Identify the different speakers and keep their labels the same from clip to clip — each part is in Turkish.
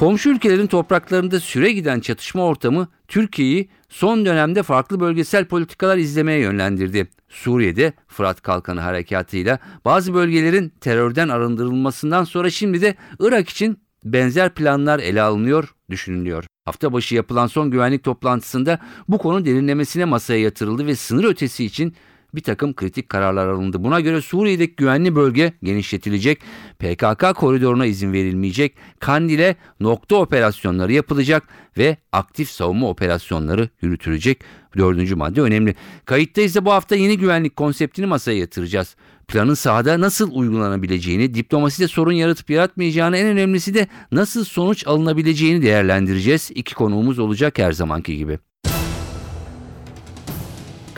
Speaker 1: Komşu ülkelerin topraklarında süre giden çatışma ortamı Türkiye'yi son dönemde farklı bölgesel politikalar izlemeye yönlendirdi. Suriye'de Fırat Kalkanı harekatıyla bazı bölgelerin terörden arındırılmasından sonra şimdi de Irak için benzer planlar ele alınıyor, düşünülüyor. Hafta başı yapılan son güvenlik toplantısında bu konu derinlemesine masaya yatırıldı ve sınır ötesi için bir takım kritik kararlar alındı. Buna göre Suriye'deki güvenli bölge genişletilecek, PKK koridoruna izin verilmeyecek, Kandil'e nokta operasyonları yapılacak ve aktif savunma operasyonları yürütülecek. Dördüncü madde önemli. Kayıttayız da bu hafta yeni güvenlik konseptini masaya yatıracağız. Planın sahada nasıl uygulanabileceğini, diplomaside sorun yaratıp yaratmayacağını, en önemlisi de nasıl sonuç alınabileceğini değerlendireceğiz. İki konuğumuz olacak her zamanki gibi.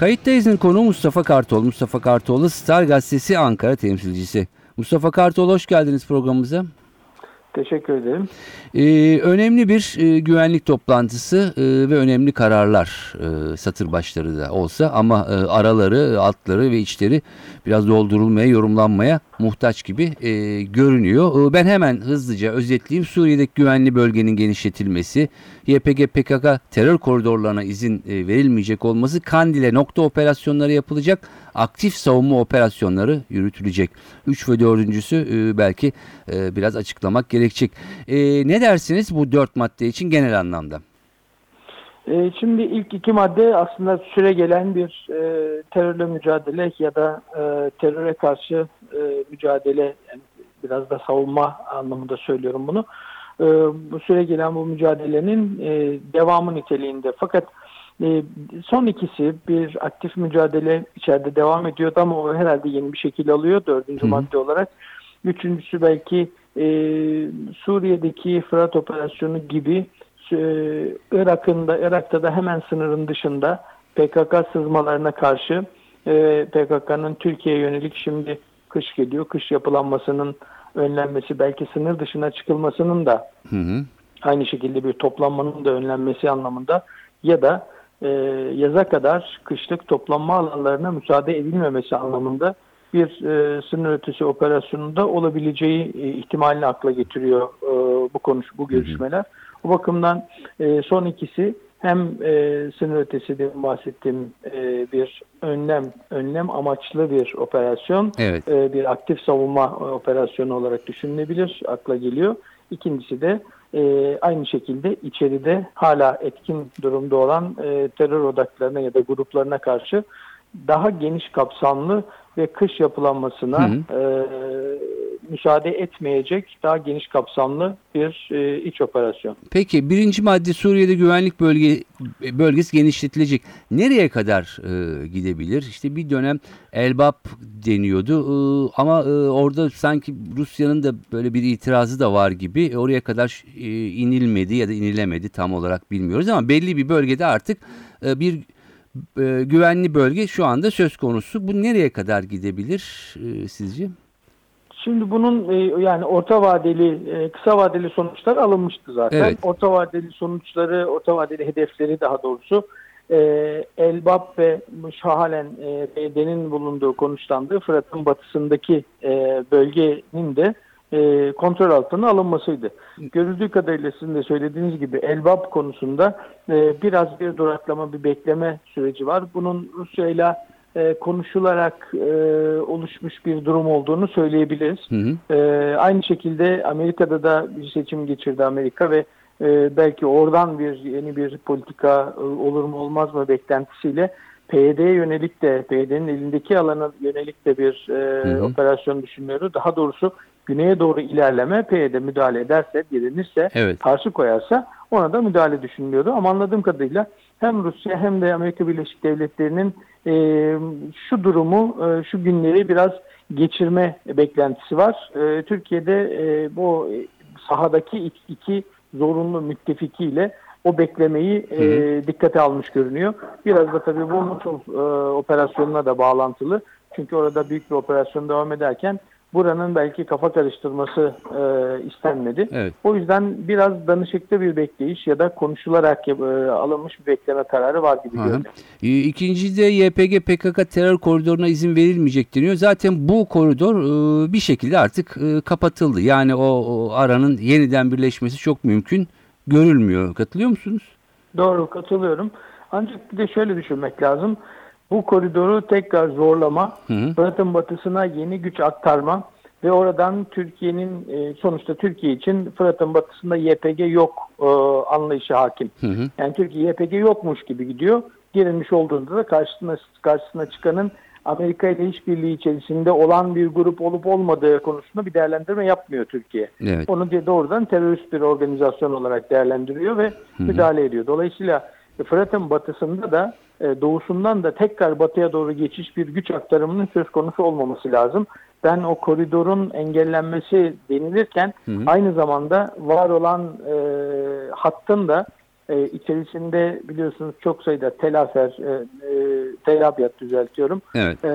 Speaker 1: Kayıttayız'ın konuğu Mustafa Kartoğlu. Mustafa Kartoğlu Star Gazetesi Ankara temsilcisi. Mustafa Kartoğlu hoş geldiniz programımıza.
Speaker 2: Teşekkür ederim.
Speaker 1: Ee, önemli bir e, güvenlik toplantısı e, ve önemli kararlar e, satır başları da olsa ama e, araları, altları ve içleri biraz doldurulmaya, yorumlanmaya muhtaç gibi e, görünüyor. E, ben hemen hızlıca özetleyeyim. Suriye'deki güvenli bölgenin genişletilmesi, YPG PKK terör koridorlarına izin e, verilmeyecek olması, Kandil'e nokta operasyonları yapılacak, aktif savunma operasyonları yürütülecek. Üç ve dördüncüsü e, belki e, biraz açıklamak gerekecek. E, ne dersiniz bu dört madde için genel anlamda?
Speaker 2: E, şimdi ilk iki madde aslında süre gelen bir e, terörle mücadele ya da e, teröre karşı e, mücadele yani biraz da savunma anlamında söylüyorum bunu. E, bu süre gelen bu mücadelenin e, devamı niteliğinde. Fakat e, son ikisi bir aktif mücadele içeride devam ediyordu ama o herhalde yeni bir şekil alıyor dördüncü Hı. madde olarak. Üçüncüsü belki e, Suriye'deki Fırat operasyonu gibi Irak'ın da Irak'ta da hemen sınırın dışında PKK sızmalarına karşı e, PKK'nın Türkiye'ye yönelik şimdi kış geliyor. Kış yapılanmasının önlenmesi belki sınır dışına çıkılmasının da hı hı. aynı şekilde bir toplanmanın da önlenmesi anlamında ya da e, yaza kadar kışlık toplanma alanlarına müsaade edilmemesi anlamında bir e, sınır ötesi operasyonunda olabileceği e, ihtimalini akla getiriyor e, bu konuş bu görüşmeler. Bu bakımdan e, son ikisi hem e, sınır ötesi de bahsettiğim e, bir önlem önlem amaçlı bir operasyon, evet. e, bir aktif savunma operasyonu olarak düşünülebilir, akla geliyor. İkincisi de e, aynı şekilde içeride hala etkin durumda olan e, terör odaklarına ya da gruplarına karşı daha geniş kapsamlı ve kış yapılanmasına hı hı. E, müsaade etmeyecek daha geniş kapsamlı bir e, iç operasyon.
Speaker 1: Peki birinci madde Suriye'de güvenlik bölge bölgesi genişletilecek. Nereye kadar e, gidebilir? İşte bir dönem Elbap deniyordu e, ama e, orada sanki Rusya'nın da böyle bir itirazı da var gibi. E, oraya kadar e, inilmedi ya da inilemedi tam olarak bilmiyoruz ama belli bir bölgede artık e, bir e, güvenli bölge şu anda söz konusu. Bu nereye kadar gidebilir e, sizce?
Speaker 2: Şimdi bunun e, yani orta vadeli, e, kısa vadeli sonuçlar alınmıştı zaten. Evet. Orta vadeli sonuçları, orta vadeli hedefleri daha doğrusu e, Elbap ve Şahalen e, BD'nin bulunduğu, konuşlandığı Fırat'ın batısındaki e, bölgenin de e, kontrol altına alınmasıydı. Görüldüğü kadarıyla sizin de söylediğiniz gibi Elbap konusunda e, biraz bir duraklama, bir bekleme süreci var. Bunun Rusya ile e, konuşularak e, oluşmuş bir durum olduğunu söyleyebiliriz. Hı hı. E, aynı şekilde Amerika'da da bir seçim geçirdi Amerika ve e, belki oradan bir yeni bir politika e, olur mu olmaz mı beklentisiyle PYD'ye yönelik de PYD'nin elindeki alana yönelik de bir e, hı hı. operasyon düşünüyordu. Daha doğrusu güneye doğru ilerleme PYD müdahale ederse, direnirse, evet. karşı koyarsa ona da müdahale düşünülüyordu. Ama anladığım kadarıyla hem Rusya hem de Amerika Birleşik Devletleri'nin e, şu durumu, e, şu günleri biraz geçirme beklentisi var. E, Türkiye'de e, bu sahadaki iki, zorunlu müttefikiyle o beklemeyi e, dikkate almış görünüyor. Biraz da tabii bu Musul e, operasyonuna da bağlantılı. Çünkü orada büyük bir operasyon devam ederken buranın belki kafa karıştırması e, istenmedi.
Speaker 1: Evet.
Speaker 2: O yüzden biraz danışıklı bir bekleyiş ya da konuşularak e, alınmış bir bekleme kararı var gibi görünüyor.
Speaker 1: Ee, İkinci de YPG PKK terör koridoruna izin verilmeyecek deniyor. Zaten bu koridor e, bir şekilde artık e, kapatıldı. Yani o, o aranın yeniden birleşmesi çok mümkün görülmüyor. Katılıyor musunuz?
Speaker 2: Doğru katılıyorum. Ancak bir de şöyle düşünmek lazım. Bu koridoru tekrar zorlama,
Speaker 1: Hı hı.
Speaker 2: Fırat'ın batısına yeni güç aktarma ve oradan Türkiye'nin e, sonuçta Türkiye için Fırat'ın batısında YPG yok e, anlayışı hakim.
Speaker 1: Hı hı.
Speaker 2: Yani Türkiye YPG yokmuş gibi gidiyor. Girilmiş olduğunda da karşısına, karşısına çıkanın Amerika ile işbirliği içerisinde olan bir grup olup olmadığı konusunda bir değerlendirme yapmıyor Türkiye.
Speaker 1: Evet.
Speaker 2: Onu diye doğrudan terörist bir organizasyon olarak değerlendiriyor ve müdahale ediyor. Dolayısıyla Fırat'ın batısında da e, doğusundan da tekrar batıya doğru geçiş bir güç aktarımının söz konusu olmaması lazım. Ben o koridorun engellenmesi denilirken aynı zamanda var olan e, hattın da e, içerisinde biliyorsunuz çok sayıda telafer, e, e, Tel Abyad düzeltiyorum.
Speaker 1: Evet.
Speaker 2: Ee,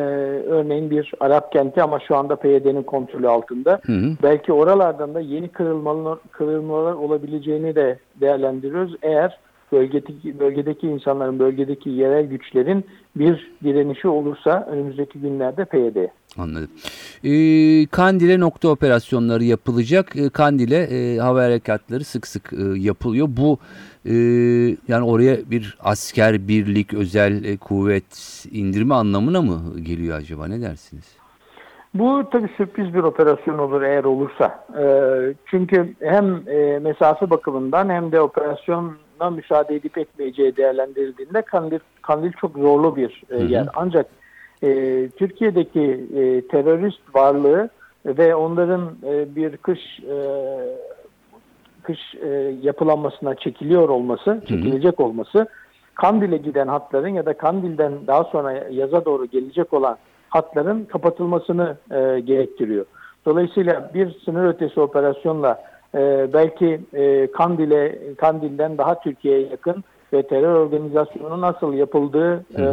Speaker 2: örneğin bir Arap kenti ama şu anda PYD'nin kontrolü altında.
Speaker 1: Hı hı.
Speaker 2: Belki oralardan da yeni kırılmalar, kırılmalar olabileceğini de değerlendiriyoruz. Eğer bölgedeki, bölgedeki insanların, bölgedeki yerel güçlerin bir direnişi olursa önümüzdeki günlerde PYD'ye.
Speaker 1: Anladım. Ee, Kandil'e nokta operasyonları yapılacak. Ee, Kandil'e e, hava harekatları sık sık e, yapılıyor. Bu e, yani oraya bir asker birlik, özel e, kuvvet indirme anlamına mı geliyor acaba? Ne dersiniz?
Speaker 2: Bu tabii sürpriz bir operasyon olur eğer olursa. Ee, çünkü hem e, mesafe bakımından hem de operasyona müsaade edip etmeyeceği değerlendirildiğinde Kandil, Kandil çok zorlu bir e, yer. Ancak e, Türkiye'deki e, terörist varlığı ve onların e, bir kış e, kış e, yapılanmasına çekiliyor olması, çekilecek olması Kandil'e giden hatların ya da Kandil'den daha sonra yaza doğru gelecek olan hatların kapatılmasını e, gerektiriyor. Dolayısıyla bir sınır ötesi operasyonla e, belki e, Kandil'e Kandil'den daha Türkiye'ye yakın ve terör organizasyonunun nasıl yapıldığı, e,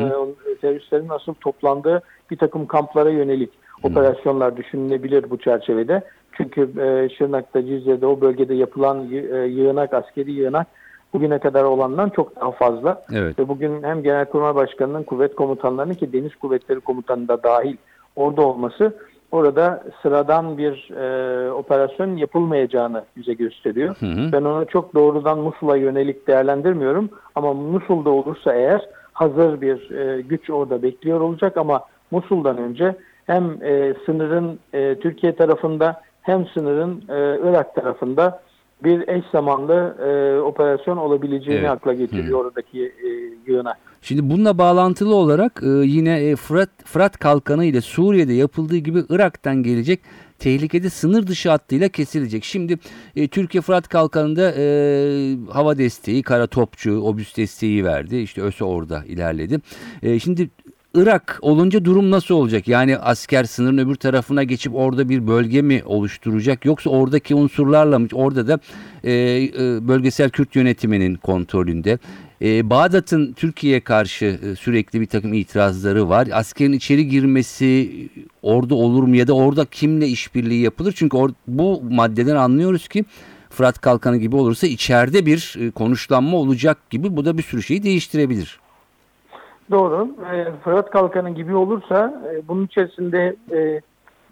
Speaker 2: teröristlerin nasıl toplandığı bir takım kamplara yönelik operasyonlar düşünülebilir bu çerçevede. Çünkü e, Şırnak'ta, Cizre'de o bölgede yapılan e, yığınak, askeri yığınak bugüne kadar olandan çok daha fazla.
Speaker 1: Evet.
Speaker 2: Ve bugün hem Genelkurmay Başkanı'nın kuvvet komutanlarının ki Deniz Kuvvetleri Komutanı da dahil orada olması orada sıradan bir e, operasyon yapılmayacağını bize gösteriyor.
Speaker 1: Hı hı.
Speaker 2: Ben onu çok doğrudan Musul'a yönelik değerlendirmiyorum ama Musul'da olursa eğer hazır bir e, güç orada bekliyor olacak ama Musul'dan önce hem e, sınırın e, Türkiye tarafında hem sınırın e, Irak tarafında bir eş zamanlı e, operasyon olabileceğini
Speaker 1: Evet.
Speaker 2: akla getiriyor oradaki e, yığına.
Speaker 1: Şimdi bununla bağlantılı olarak e, yine e, Fırat, Fırat Kalkanı ile Suriye'de yapıldığı gibi Irak'tan gelecek tehlikede sınır dışı hattıyla kesilecek. Şimdi e, Türkiye Fırat Kalkanı'nda e, hava desteği, kara topçu, obüs desteği verdi. İşte ÖSO orada ilerledi. E, şimdi Irak olunca durum nasıl olacak? Yani asker sınırın öbür tarafına geçip orada bir bölge mi oluşturacak? Yoksa oradaki unsurlarla mı? Orada da e, e, bölgesel Kürt yönetiminin kontrolünde. E, Bağdat'ın Türkiye'ye karşı e, sürekli bir takım itirazları var. Askerin içeri girmesi e, orada olur mu ya da orada kimle işbirliği yapılır? Çünkü or- bu maddeden anlıyoruz ki Fırat Kalkanı gibi olursa içeride bir e, konuşlanma olacak gibi bu da bir sürü şeyi değiştirebilir.
Speaker 2: Doğru. Fırat Kalkanı gibi olursa bunun içerisinde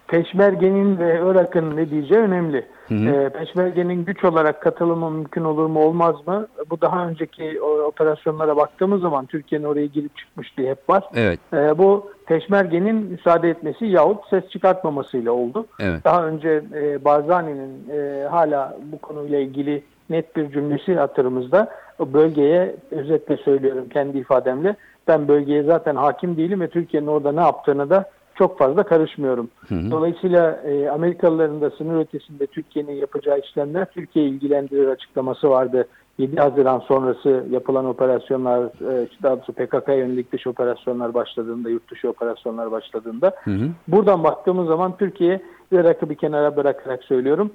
Speaker 2: Peşmerge'nin ve Irak'ın ne diyeceği önemli. E, Peşmerge'nin güç olarak katılımı mümkün olur mu olmaz mı? Bu daha önceki operasyonlara baktığımız zaman Türkiye'nin oraya girip çıkmışlığı hep var.
Speaker 1: Evet,
Speaker 2: E, bu Peşmerge'nin müsaade etmesi yahut ses çıkartmamasıyla oldu.
Speaker 1: evet.
Speaker 2: Daha önce e, Barzani'nin e, hala bu konuyla ilgili net bir cümlesi hatırımızda. O bölgeye özetle söylüyorum kendi ifademle. Ben bölgeye zaten hakim değilim ve Türkiye'nin orada ne yaptığını da çok fazla karışmıyorum. Dolayısıyla e, Amerikalıların da sınır ötesinde Türkiye'nin yapacağı işlemler Türkiye'yi ilgilendirir açıklaması vardı. 7 Haziran sonrası yapılan operasyonlar, e, daha doğrusu PKK'ya yönelik dış operasyonlar başladığında, yurt dışı operasyonlar başladığında
Speaker 1: Hı hı.
Speaker 2: Buradan baktığımız zaman Türkiye Irak'ı bir kenara bırakarak söylüyorum.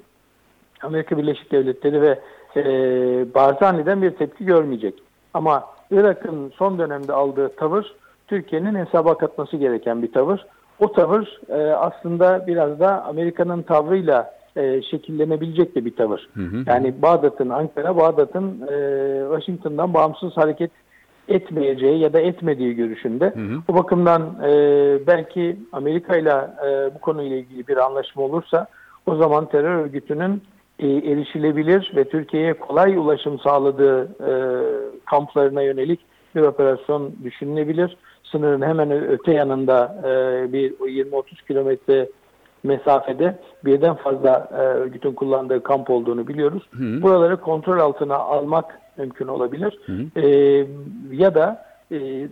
Speaker 2: Amerika Birleşik Devletleri ve e, Barzani'den bir tepki görmeyecek. Ama Irak'ın son dönemde aldığı tavır Türkiye'nin hesaba katması gereken bir tavır. O tavır e, aslında biraz da Amerika'nın tavrıyla e, şekillenebilecek de bir tavır.
Speaker 1: Hı hı.
Speaker 2: Yani Bağdat'ın, Ankara, Bağdat'ın e, Washington'dan bağımsız hareket etmeyeceği ya da etmediği görüşünde.
Speaker 1: Hı hı.
Speaker 2: Bu bakımdan e, belki Amerika ile bu konuyla ilgili bir anlaşma olursa o zaman terör örgütünün e, erişilebilir ve Türkiye'ye kolay ulaşım sağladığı e, kamplarına yönelik bir operasyon düşünülebilir. Sınırın hemen öte yanında e, bir 20-30 kilometre mesafede birden fazla e, örgütün kullandığı kamp olduğunu biliyoruz.
Speaker 1: Hı.
Speaker 2: Buraları kontrol altına almak mümkün olabilir.
Speaker 1: Hı.
Speaker 2: E, ya da e,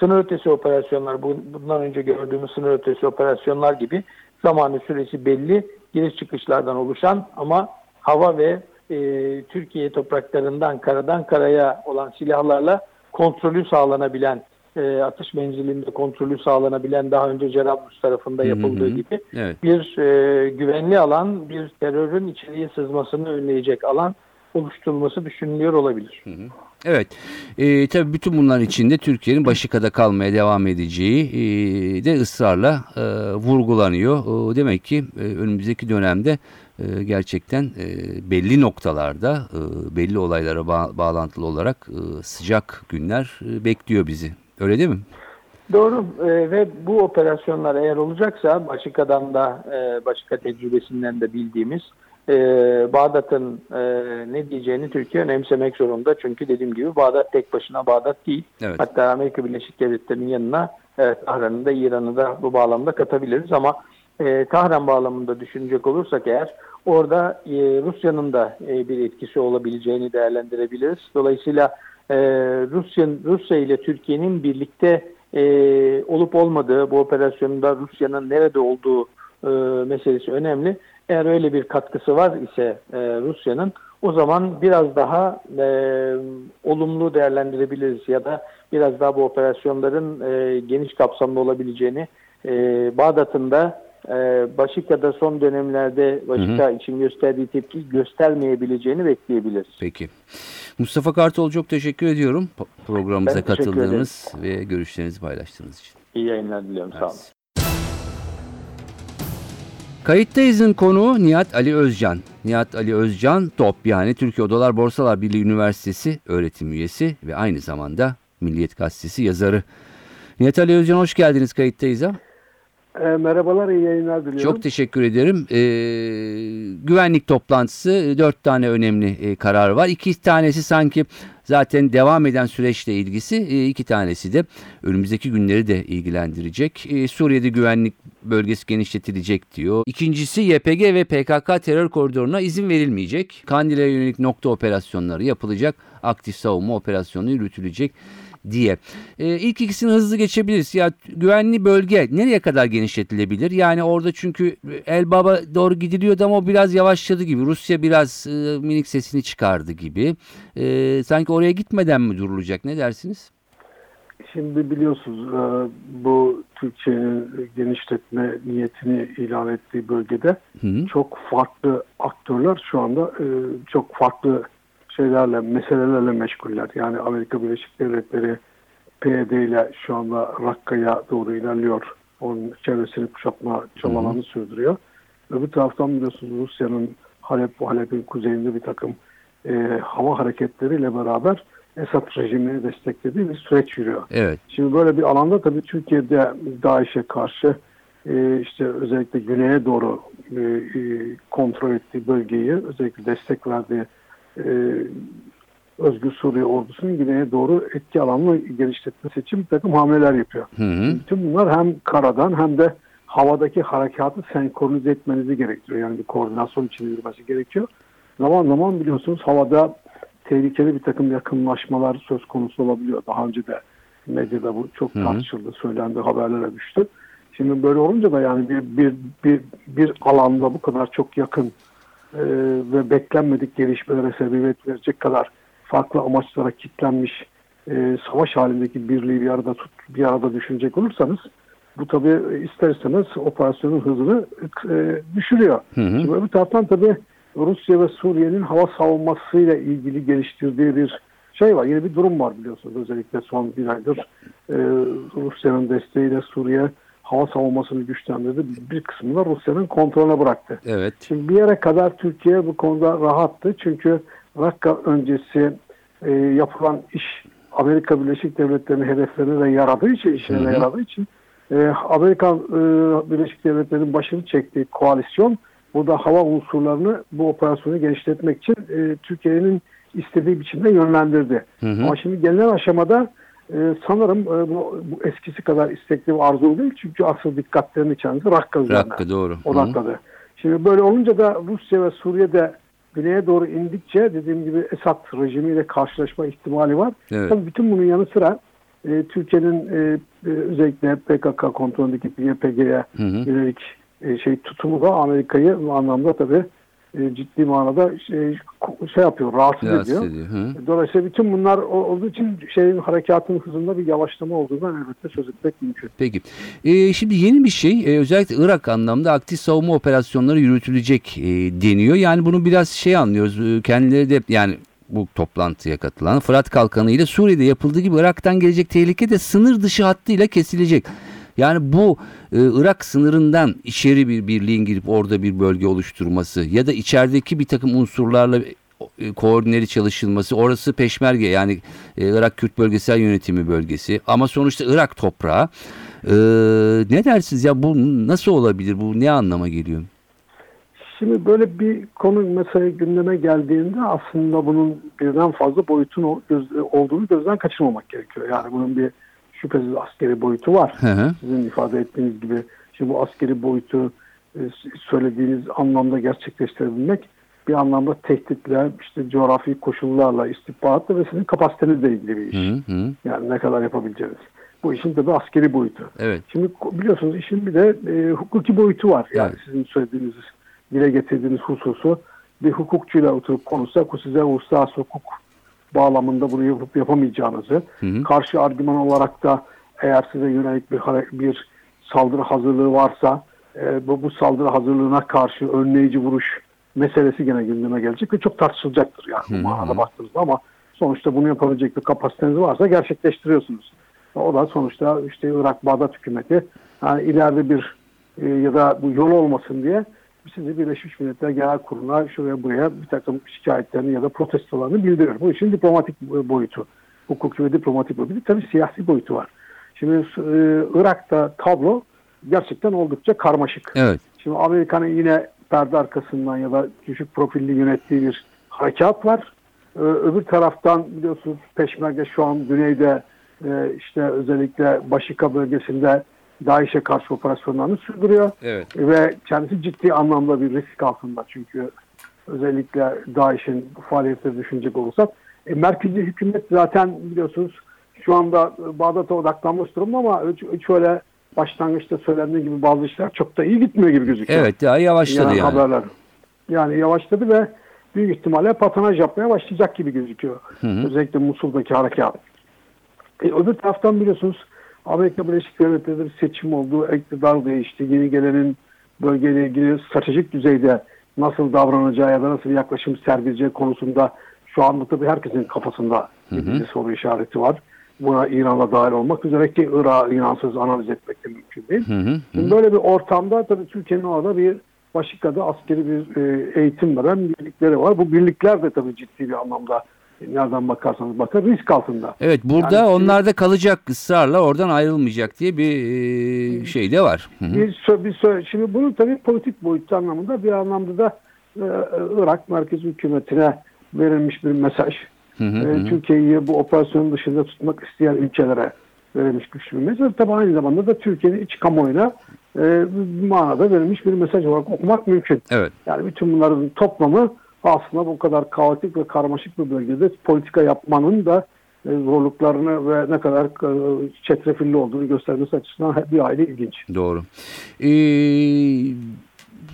Speaker 2: sınır ötesi operasyonlar, bu- bundan önce gördüğümüz sınır ötesi operasyonlar gibi zamanı süresi belli, giriş çıkışlardan oluşan ama hava ve e, Türkiye topraklarından karadan karaya olan silahlarla kontrolü sağlanabilen, e, atış menzilinde kontrolü sağlanabilen daha önce Cerablus tarafında
Speaker 1: Hı hı
Speaker 2: yapıldığı
Speaker 1: hı.
Speaker 2: gibi
Speaker 1: Evet.
Speaker 2: bir e, güvenli alan, bir terörün içeriye sızmasını önleyecek alan oluşturulması düşünülüyor olabilir.
Speaker 1: Evet. E, tabii bütün bunlar içinde Türkiye'nin başıkada kalmaya devam edeceği e, de ısrarla e, vurgulanıyor. E, demek ki e, önümüzdeki dönemde e, gerçekten e, belli noktalarda e, belli olaylara ba- bağlantılı olarak e, sıcak günler e, bekliyor bizi. Öyle değil mi?
Speaker 2: Doğru e, ve bu operasyonlar eğer olacaksa Başika'dan da e, Başika tecrübesinden de bildiğimiz e, Bağdat'ın e, ne diyeceğini Türkiye önemsemek zorunda. Çünkü dediğim gibi Bağdat tek başına Bağdat değil.
Speaker 1: Evet.
Speaker 2: Hatta Amerika Birleşik Devletleri'nin yanına e, Tahran'ı da İran'ı da bu bağlamda katabiliriz ama e, Tahran bağlamında düşünecek olursak eğer orada e, Rusya'nın da e, bir etkisi olabileceğini değerlendirebiliriz. Dolayısıyla e, Rusya, Rusya ile Türkiye'nin birlikte e, olup olmadığı bu operasyonda Rusya'nın nerede olduğu e, meselesi önemli. Eğer öyle bir katkısı var ise e, Rusya'nın o zaman biraz daha e, olumlu değerlendirebiliriz ya da biraz daha bu operasyonların e, geniş kapsamlı olabileceğini e, Bağdat'ın da e, Başika'da son dönemlerde Başika için gösterdiği tepki göstermeyebileceğini bekleyebiliriz.
Speaker 1: Peki. Mustafa Kartal çok teşekkür ediyorum programımıza
Speaker 2: Ben
Speaker 1: katıldığınız ve görüşlerinizi paylaştığınız için.
Speaker 2: İyi yayınlar diliyorum. Sağ olun.
Speaker 1: Kayıttayız'ın konuğu Nihat Ali Özcan. Nihat Ali Özcan TOP yani Türkiye Odalar Borsalar Birliği Üniversitesi öğretim üyesi ve aynı zamanda Milliyet Gazetesi yazarı. Nihat Ali Özcan hoş geldiniz Kayıttayız'a.
Speaker 3: E, merhabalar, iyi yayınlar diliyorum.
Speaker 1: Çok teşekkür ederim. Ee, güvenlik toplantısı e, dört tane önemli e, karar var. İki tanesi sanki zaten devam eden süreçle ilgisi. E, iki tanesi de önümüzdeki günleri de ilgilendirecek. E, Suriye'de güvenlik bölgesi genişletilecek diyor. İkincisi YPG ve PKK terör koridoruna izin verilmeyecek. Kandil'e yönelik nokta operasyonları yapılacak. Aktif savunma operasyonu yürütülecek diye. E, ilk ikisini hızlı geçebiliriz. Ya güvenli bölge nereye kadar genişletilebilir? Yani orada çünkü Elbaba doğru gidiliyordu ama o biraz yavaşladı gibi. Rusya biraz e, minik sesini çıkardı gibi. E, sanki oraya gitmeden mi durulacak? Ne dersiniz?
Speaker 3: Şimdi biliyorsunuz e, bu Türkiye'nin genişletme niyetini ilan ettiği bölgede
Speaker 1: Hı -hı.
Speaker 3: çok farklı aktörler şu anda e, çok farklı şeylerle, meselelerle meşguller. Yani Amerika Birleşik Devletleri PYD ile şu anda Rakka'ya doğru ilerliyor. Onun çevresini kuşatma çabalarını sürdürüyor. Öbür taraftan biliyorsunuz Rusya'nın Halep ve Halep'in kuzeyinde bir takım e, hava hareketleriyle beraber Esad rejimini desteklediği bir süreç yürüyor.
Speaker 1: Evet.
Speaker 3: Şimdi böyle bir alanda tabii Türkiye'de DAEŞ'e karşı e, işte özellikle güneye doğru e, e, kontrol ettiği bölgeyi özellikle destek verdiği e, Özgür Suriye ordusunun güneye doğru etki alanını genişletmesi için bir takım hamleler yapıyor.
Speaker 1: Hı -hı.
Speaker 3: Bütün bunlar hem karadan hem de havadaki harekatı senkronize etmenizi gerektiriyor. Yani bir koordinasyon içinde yürümesi gerekiyor. Zaman zaman biliyorsunuz havada tehlikeli bir takım yakınlaşmalar söz konusu olabiliyor. Daha önce de medyada bu çok tartışıldı, söylendi, haberlere düştü. Şimdi böyle olunca da yani bir bir bir bir alanda bu kadar çok yakın e, ve beklenmedik gelişmelere sebebiyet verecek kadar farklı amaçlara kilitlenmiş e, savaş halindeki birliği bir arada tut, bir arada düşünecek olursanız bu tabii ister istemez operasyonun hızını e, düşürüyor.
Speaker 1: Hı hı.
Speaker 3: Şimdi öbür taraftan tabii Rusya ve Suriye'nin hava savunmasıyla ilgili geliştirdiği bir şey var. Yeni bir durum var biliyorsunuz. Özellikle son bir aydır e, Rusya'nın desteğiyle Suriye hava savunmasını güçlendirdi. Bir kısmını da Rusya'nın kontrolüne bıraktı.
Speaker 1: Evet.
Speaker 3: Şimdi bir yere kadar Türkiye bu konuda rahattı. Çünkü Rakka öncesi e, yapılan iş Amerika Birleşik Devletleri'nin hedeflerine de yaradığı için, işine de yaradığı için e, Amerika e, Birleşik Devletleri'nin başını çektiği koalisyon burada hava unsurlarını bu operasyonu genişletmek için e, Türkiye'nin istediği biçimde yönlendirdi.
Speaker 1: Hı hı.
Speaker 3: Ama şimdi gelinen aşamada e, sanırım e, bu, bu eskisi kadar istekli ve arzulu değil. Çünkü asıl dikkatlerini kendisi Rakka üzerine
Speaker 1: Rakka doğru. Hı hı.
Speaker 3: odakladı. Şimdi böyle olunca da Rusya ve Suriye'de güneye doğru indikçe dediğim gibi Esad rejimiyle karşılaşma ihtimali var.
Speaker 1: Evet.
Speaker 3: Tabii bütün bunun yanı sıra e, Türkiye'nin e, e, özellikle PKK kontrolündeki YPG'ye yönelik e, şey tutumu da Amerika'yı bu anlamda tabii e, ciddi manada şey, şey yapıyor, rahatsız,
Speaker 1: Rahatsız
Speaker 3: ediyor.
Speaker 1: ediyor. Hı.
Speaker 3: Dolayısıyla bütün bunlar olduğu için şeyin harekatın hızında bir yavaşlama olduğundan elbette söz etmek mümkün.
Speaker 1: Peki. Ee, şimdi yeni bir şey. Ee, özellikle Irak anlamda aktif savunma operasyonları yürütülecek e, deniyor. Yani bunu biraz şey anlıyoruz. Ee, kendileri de yani bu toplantıya katılan Fırat Kalkanı ile Suriye'de yapıldığı gibi Irak'tan gelecek tehlike de sınır dışı hattıyla kesilecek. Yani bu e, Irak sınırından içeri bir birliğin girip orada bir bölge oluşturması ya da içerideki bir takım unsurlarla e, koordineli çalışılması orası peşmerge yani e, Irak Kürt Bölgesel Yönetimi bölgesi ama sonuçta Irak toprağı E, ne dersiniz ya bu nasıl olabilir bu ne anlama geliyor?
Speaker 3: Şimdi böyle bir konu mesela gündeme geldiğinde aslında bunun birden fazla boyutun olduğunu gözden kaçırmamak gerekiyor. Yani bunun bir şüphesiz askeri boyutu var.
Speaker 1: Hı hı.
Speaker 3: Sizin ifade ettiğiniz gibi şimdi bu askeri boyutu e, söylediğiniz anlamda gerçekleştirebilmek bir anlamda tehditle, işte coğrafi koşullarla, istihbaratla ve sizin kapasitenizle ilgili bir iş.
Speaker 1: Hı hı.
Speaker 3: Yani ne kadar yapabileceğiniz. Bu işin tabii askeri boyutu.
Speaker 1: Evet.
Speaker 3: Şimdi biliyorsunuz işin bir de e, hukuki boyutu var. Yani
Speaker 1: Evet.
Speaker 3: sizin söylediğiniz, dile getirdiğiniz hususu bir hukukçuyla oturup konuşsak o size uluslararası hukuk bağlamında bunu yapıp yapamayacağınızı,
Speaker 1: Hı hı.
Speaker 3: karşı argüman olarak da eğer size yönelik bir, bir saldırı hazırlığı varsa e, bu, bu saldırı hazırlığına karşı önleyici vuruş meselesi gene gündeme gelecek ve çok tartışılacaktır yani
Speaker 1: hı.
Speaker 3: bu manada baktığınızda ama sonuçta bunu yapabilecek bir kapasiteniz varsa gerçekleştiriyorsunuz. O da sonuçta işte Irak Bağdat hükümeti yani ileride bir e, ya da bu yol olmasın diye sizi Birleşmiş Milletler Genel Kurulu'na şuraya buraya bir takım şikayetlerini ya da protestolarını bildiriyor. Bu işin diplomatik boyutu. Hukuki ve diplomatik boyutu. Tabii siyasi boyutu var. Şimdi e, Irak'ta tablo gerçekten oldukça karmaşık.
Speaker 1: Evet.
Speaker 3: Şimdi Amerika'nın yine perde arkasından ya da düşük profilli yönettiği bir harekat var. Ee, öbür taraftan biliyorsunuz Peşmerge şu an güneyde e, işte özellikle Başika bölgesinde DAEŞ'e karşı operasyonlarını sürdürüyor.
Speaker 1: Evet.
Speaker 3: Ve kendisi ciddi anlamda bir risk altında çünkü özellikle DAEŞ'in faaliyetleri düşünecek olursak. E, merkezi hükümet zaten biliyorsunuz şu anda Bağdat'a odaklanmış durumda ama hiç öyle başlangıçta söylendiği gibi bazı işler çok da iyi gitmiyor gibi gözüküyor.
Speaker 1: Evet daha yavaşladı
Speaker 3: Yani
Speaker 1: yani.
Speaker 3: haberler. Yani yavaşladı ve büyük ihtimalle patanaj yapmaya başlayacak gibi gözüküyor.
Speaker 1: Hı hı.
Speaker 3: Özellikle Musul'daki harekat. E, öbür taraftan biliyorsunuz Amerika Birleşik Devletleri'nde bir seçim oldu. iktidar değişti. Yeni gelenin bölgeyle ilgili stratejik düzeyde nasıl davranacağı ya da nasıl bir yaklaşım sergileyeceği konusunda şu anda tabii herkesin kafasında bir dizi soru işareti var. Buna İran'la dahil olmak üzere ki Irak'ı İransız analiz etmek de mümkün değil.
Speaker 1: Hı hı.
Speaker 3: Şimdi böyle bir ortamda tabii Türkiye'nin orada bir Başika'da askeri bir e, eğitim veren birlikleri var. Bu birlikler de tabii ciddi bir anlamda nereden bakarsanız bakın risk altında.
Speaker 1: Evet burada
Speaker 3: Yani-
Speaker 1: onlar da kalacak ısrarla oradan ayrılmayacak diye bir e, şey de var.
Speaker 3: Bir, bir şimdi bunun tabii politik boyutu anlamında bir anlamda da e, Irak merkezi hükümetine verilmiş bir mesaj.
Speaker 1: Hı hı,
Speaker 3: E. Türkiye'yi bu operasyonun dışında tutmak isteyen ülkelere verilmiş güçlü bir mesaj. Tabii aynı zamanda da Türkiye'nin iç kamuoyuna e, manada verilmiş bir mesaj olarak okumak mümkün.
Speaker 1: Evet.
Speaker 3: Yani bütün bunların toplamı aslında bu kadar kaotik ve karmaşık bir bölgede politika yapmanın da e, zorluklarını ve ne kadar e, çetrefilli olduğunu göstermesi açısından bir aile ilginç.
Speaker 1: Doğru. Ee,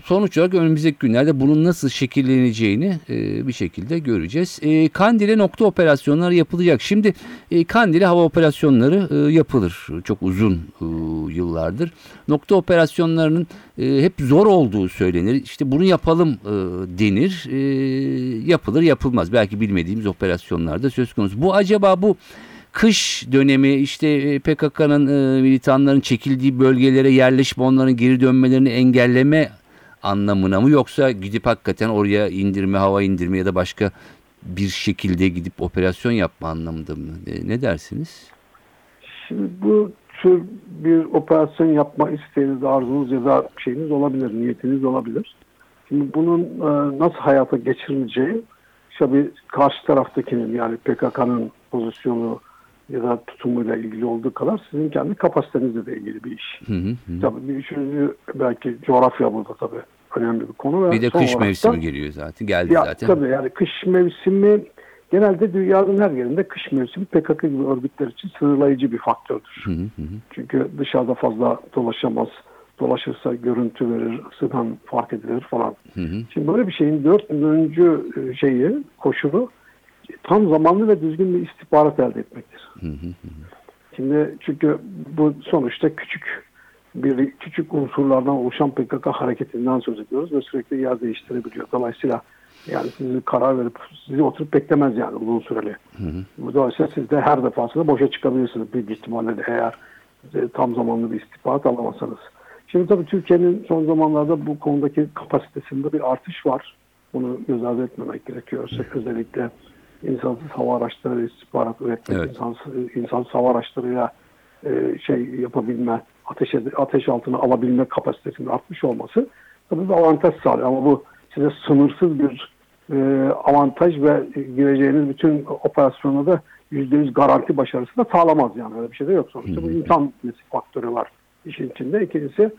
Speaker 1: sonuç olarak önümüzdeki günlerde bunun nasıl şekilleneceğini e, bir şekilde göreceğiz. E, Kandil'e nokta operasyonları yapılacak. Şimdi e, Kandil'e hava operasyonları e, yapılır. Çok uzun e, yıllardır. Nokta operasyonlarının e, hep zor olduğu söylenir. İşte bunu yapalım e, denir. E, yapılır yapılmaz. Belki bilmediğimiz operasyonlarda söz konusu. Bu acaba bu kış dönemi işte e, PKK'nın e, militanların çekildiği bölgelere yerleşme onların geri dönmelerini engelleme anlamına mı yoksa gidip hakikaten oraya indirme hava indirme ya da başka bir şekilde gidip operasyon yapma anlamında mı? Ne dersiniz?
Speaker 3: Şimdi bu tür bir operasyon yapma isteğiniz, arzunuz ya da şeyiniz olabilir, niyetiniz olabilir. Şimdi bunun e, nasıl hayata geçirileceği tabii karşı taraftakinin yani PKK'nın pozisyonu ya da tutumuyla ilgili olduğu kadar sizin kendi kapasitenizle de ilgili bir iş.
Speaker 1: Hı hı hı.
Speaker 3: Tabii bir üçüncü belki coğrafya burada tabii önemli bir konu. Ve
Speaker 1: Bir de kış
Speaker 3: olarak da-
Speaker 1: mevsimi geliyor zaten. Geldi
Speaker 3: ya,
Speaker 1: zaten.
Speaker 3: Tabii yani kış mevsimi genelde dünyanın her yerinde kış mevsimi PKK gibi örgütler için sınırlayıcı bir faktördür.
Speaker 1: Hı hı hı.
Speaker 3: Çünkü dışarıda fazla dolaşamaz. Dolaşırsa görüntü verir, ısıdan fark edilir falan.
Speaker 1: Hı hı.
Speaker 3: Şimdi böyle bir şeyin dördüncü e, şeyi, koşulu tam zamanlı ve düzgün bir istihbarat elde etmektir.
Speaker 1: Hı hı hı.
Speaker 3: Şimdi çünkü bu sonuçta küçük bir küçük unsurlardan oluşan PKK hareketinden söz ediyoruz ve sürekli yer değiştirebiliyor. Dolayısıyla yani sizi karar verip sizi oturup beklemez yani uzun süreli. Bu Dolayısıyla siz de her defasında boşa çıkabilirsiniz büyük ihtimalle de eğer tam zamanlı bir istihbarat alamazsanız. Şimdi tabii Türkiye'nin son zamanlarda bu konudaki kapasitesinde bir artış var. Bunu göz ardı etmemek gerekiyor. Özellikle insansız hava araçları istihbarat üretmek,
Speaker 1: Evet.
Speaker 3: insansız, insansız hava araçlarıyla e, şey yapabilme, ateş, ateş altına alabilme kapasitesinin artmış olması tabii bir avantaj sağlıyor. Ama bu size sınırsız bir e, avantaj ve gireceğiniz bütün operasyonlarda %100 garanti başarısı da sağlamaz yani. Öyle bir şey de yok sonuçta. Bu insan faktörü var işin içinde. İkincisi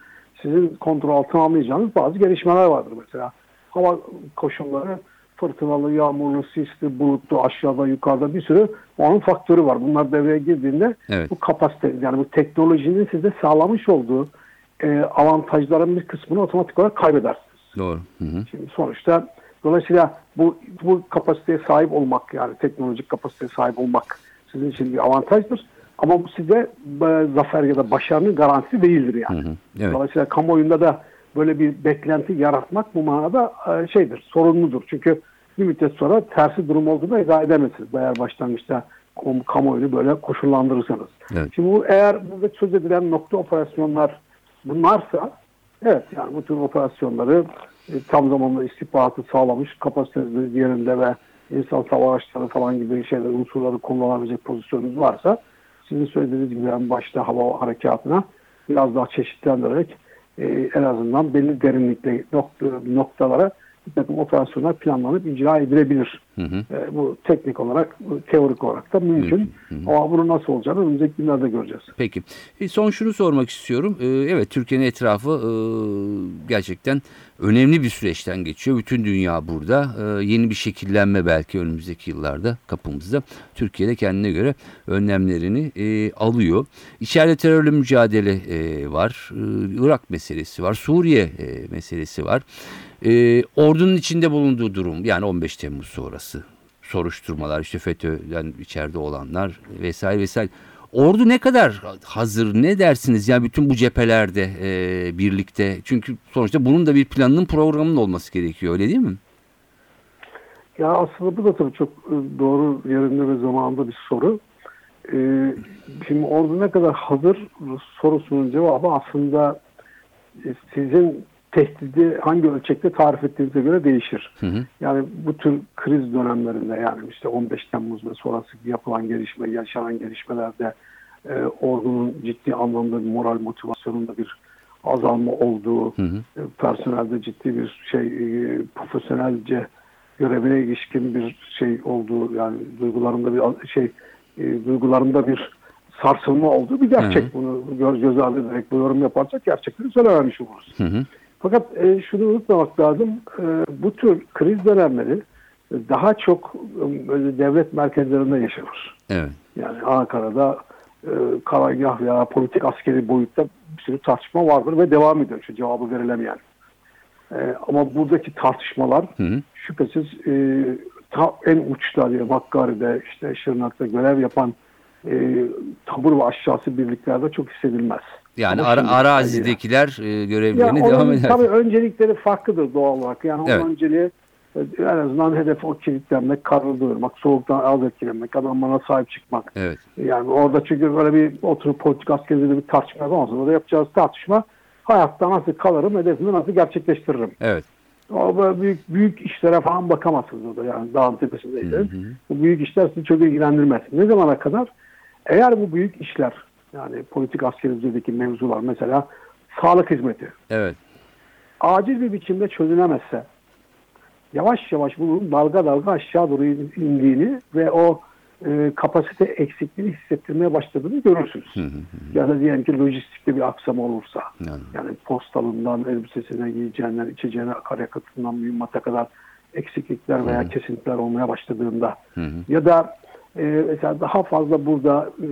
Speaker 3: sizin kontrol altına almayacağınız bazı gelişmeler vardır mesela. Hava koşulları fırtınalı, yağmurlu, sisli, bulutlu, aşağıda, yukarıda bir sürü onun faktörü var. Bunlar devreye girdiğinde
Speaker 1: Evet.
Speaker 3: bu kapasite yani bu teknolojinin size sağlamış olduğu e, avantajların bir kısmını otomatik olarak kaybedersiniz.
Speaker 1: Doğru. Hı hı.
Speaker 3: Şimdi sonuçta dolayısıyla bu bu kapasiteye sahip olmak yani teknolojik kapasiteye sahip olmak sizin için bir avantajdır. Ama bu size e, zafer ya da başarının garantisi değildir yani.
Speaker 1: Hı hı. Evet.
Speaker 3: Dolayısıyla kamuoyunda da böyle bir beklenti yaratmak bu manada e, şeydir, sorumludur. Çünkü bir müddet sonra tersi durum olduğunda izah edemezsiniz. Eğer başlangıçta kam- kamuoyunu böyle koşullandırırsanız.
Speaker 1: Evet.
Speaker 3: Şimdi bu eğer burada söz edilen nokta operasyonlar bunlarsa evet yani bu tür operasyonları e, tam zamanlı istihbaratı sağlamış kapasiteniz yerinde ve insan hava araçları falan gibi şeyler unsurları kullanabilecek pozisyonunuz varsa sizin söylediğiniz gibi en başta hava harekatına biraz daha çeşitlendirerek e, en azından belli derinlikte nokta, noktalara bir takım operasyonlar planlanıp icra edilebilir.
Speaker 1: Hı hı.
Speaker 3: E, bu teknik olarak, teorik olarak da mümkün. Ama bunun nasıl olacağını önümüzdeki günlerde göreceğiz.
Speaker 1: Peki. E, son şunu sormak istiyorum. E, evet Türkiye'nin etrafı e, gerçekten önemli bir süreçten geçiyor. Bütün dünya burada. E, yeni bir şekillenme belki önümüzdeki yıllarda kapımızda. Türkiye'de kendine göre önlemlerini e, alıyor. İçeride terörle mücadele e, var. E, Irak meselesi var. Suriye e, meselesi var. E, ordunun içinde bulunduğu durum yani 15 Temmuz sonrası soruşturmalar işte FETÖ'den içeride olanlar vesaire vesaire. Ordu ne kadar hazır ne dersiniz ya bütün bu cephelerde e, birlikte çünkü sonuçta bunun da bir planının programının olması gerekiyor öyle değil mi?
Speaker 3: Ya aslında bu da tabii çok e, doğru yerinde ve zamanında bir soru. Ee, şimdi ordu ne kadar hazır sorusunun cevabı aslında e, sizin tehdidi hangi ölçekte tarif ettiğinize göre değişir.
Speaker 1: Hı hı.
Speaker 3: Yani bu tür kriz dönemlerinde yani işte 15 Temmuz ve sonrası yapılan gelişme, yaşanan gelişmelerde e, ordunun ciddi anlamda bir moral motivasyonunda bir azalma olduğu,
Speaker 1: Hı hı.
Speaker 3: e, personelde ciddi bir şey e, profesyonelce görevine ilişkin bir şey olduğu yani duygularında bir şey e, duygularında bir sarsılma olduğu bir gerçek.
Speaker 1: Hı hı.
Speaker 3: Bunu göz göz ardı ederek bu yorum yaparsak gerçekleri söylememiş oluruz.
Speaker 1: Hı hı.
Speaker 3: Fakat e, şunu unutmamak lazım. E, bu tür kriz dönemleri daha çok e, devlet merkezlerinde yaşanır.
Speaker 1: Evet.
Speaker 3: Yani Ankara'da e, karargah veya politik askeri boyutta bir sürü tartışma vardır ve devam ediyor şu cevabı verilemeyen. E, ama buradaki tartışmalar
Speaker 1: Hı hı.
Speaker 3: şüphesiz e, ta en uçta diye Hakkari'de işte Şırnak'ta görev yapan e, tabur ve aşağısı birliklerde çok hissedilmez.
Speaker 1: Yani ara, arazidekiler e,
Speaker 3: ya
Speaker 1: görevlerine
Speaker 3: onun
Speaker 1: devam eder.
Speaker 3: tabii öncelikleri farklıdır doğal olarak. Yani
Speaker 1: Evet.
Speaker 3: onun önceliği e, en azından hedef o kilitlenmek, karnı doyurmak, soğuktan az etkilenmek, adamlara sahip çıkmak.
Speaker 1: Evet.
Speaker 3: Yani orada çünkü böyle bir oturup politik askeride bir tartışma yapamazsın. Orada yapacağız tartışma hayatta nasıl kalırım, hedefimi nasıl gerçekleştiririm.
Speaker 1: Evet.
Speaker 3: O böyle büyük büyük işlere falan bakamazsınız orada yani dağın tepesindeyseniz. Bu büyük işler sizi çok ilgilendirmez. Ne zamana kadar? Eğer bu büyük işler yani politik askeri düzeydeki mevzular mesela sağlık hizmeti
Speaker 1: Evet.
Speaker 3: acil bir biçimde çözülemezse yavaş yavaş bunun dalga dalga aşağı doğru indiğini ve o e, kapasite eksikliğini hissettirmeye başladığını görürsünüz. Ya da diyelim ki lojistikte bir aksama olursa.
Speaker 1: Anladım.
Speaker 3: Yani postalından elbisesine giyeceğinden, içeceğine, akaryakıtından mühimmata kadar eksiklikler veya kesintiler olmaya başladığında ya da e, mesela daha fazla burada e,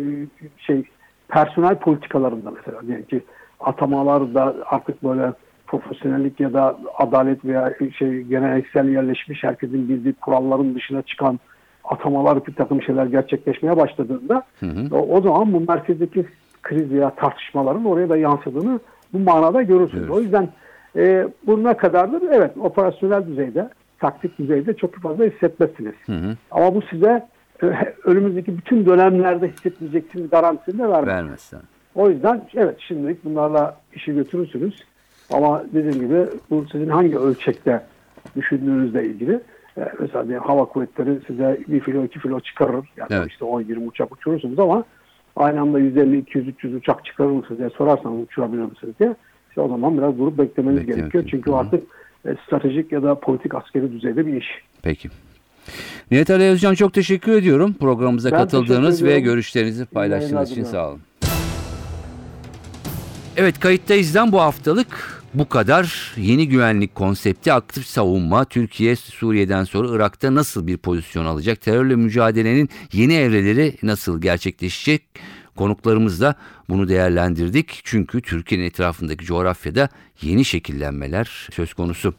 Speaker 3: şey personel politikalarında mesela diyelim ki atamalar da artık böyle profesyonellik ya da adalet veya şey geleneksel yerleşmiş herkesin bildiği kuralların dışına çıkan atamalar bir takım şeyler gerçekleşmeye başladığında o, o zaman bu merkezdeki kriz veya tartışmaların oraya da yansıdığını bu manada görürsünüz.
Speaker 1: Evet.
Speaker 3: O yüzden e, bu ne kadardır? Evet operasyonel düzeyde, taktik düzeyde çok fazla hissetmezsiniz. Ama bu size önümüzdeki bütün dönemlerde hissetmeyeceksiniz garantisini de vermez.
Speaker 1: Vermezsen.
Speaker 3: O yüzden evet şimdilik bunlarla işi götürürsünüz. Ama dediğim gibi bu sizin hangi ölçekte düşündüğünüzle ilgili. Ee, mesela diyelim hava kuvvetleri size bir filo iki filo çıkarır. Yani
Speaker 1: Evet.
Speaker 3: işte 10-20 uçak uçurursunuz ama aynı anda 150, 200, 300 uçak çıkarır mısınız diye sorarsanız uçurabilir misiniz diye. İşte o zaman biraz durup beklemeniz
Speaker 1: Beklemek
Speaker 3: gerekiyor. Çünkü
Speaker 1: hı.
Speaker 3: artık e, stratejik ya da politik askeri düzeyde bir iş.
Speaker 1: Peki. Nihat Ali Özcan çok teşekkür ediyorum programımıza
Speaker 3: Ben
Speaker 1: katıldığınız ve görüşlerinizi paylaştığınız için sağ olun. Evet kayıttayızdan bu haftalık bu kadar. Yeni güvenlik konsepti aktif savunma Türkiye Suriye'den sonra Irak'ta nasıl bir pozisyon alacak? Terörle mücadelenin yeni evreleri nasıl gerçekleşecek? Konuklarımızla bunu değerlendirdik. Çünkü Türkiye'nin etrafındaki coğrafyada yeni şekillenmeler söz konusu.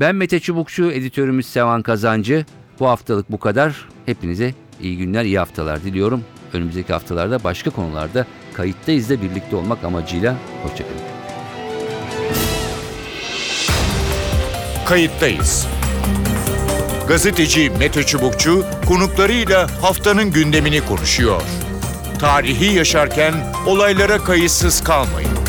Speaker 1: Ben Mete Çubukçu, editörümüz Sevan Kazancı. Bu haftalık bu kadar. Hepinize iyi günler, iyi haftalar diliyorum. Önümüzdeki haftalarda başka konularda kayıttayız da birlikte olmak amacıyla. Hoşçakalın.
Speaker 4: Kayıttayız. Gazeteci Mete Çubukçu konuklarıyla haftanın gündemini konuşuyor. Tarihi yaşarken olaylara kayıtsız kalmayın.